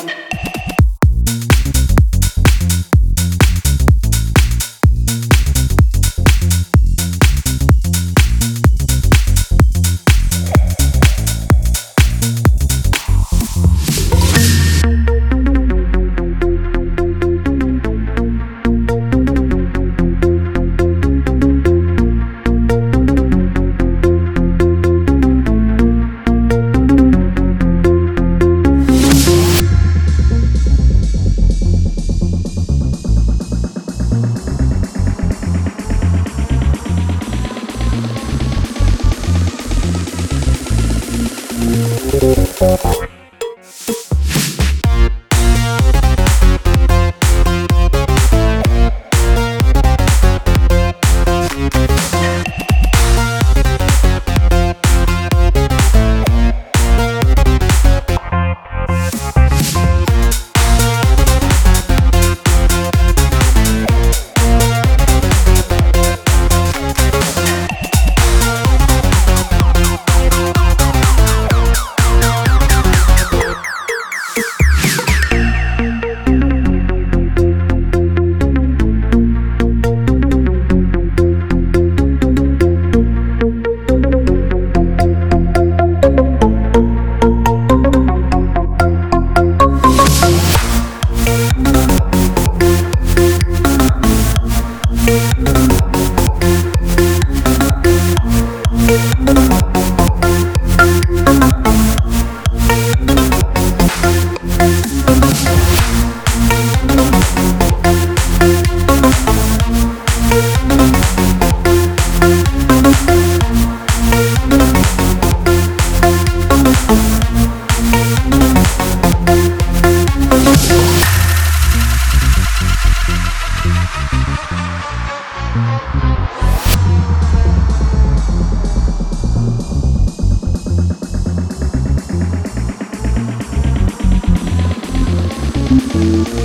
you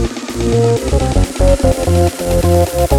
Thank you.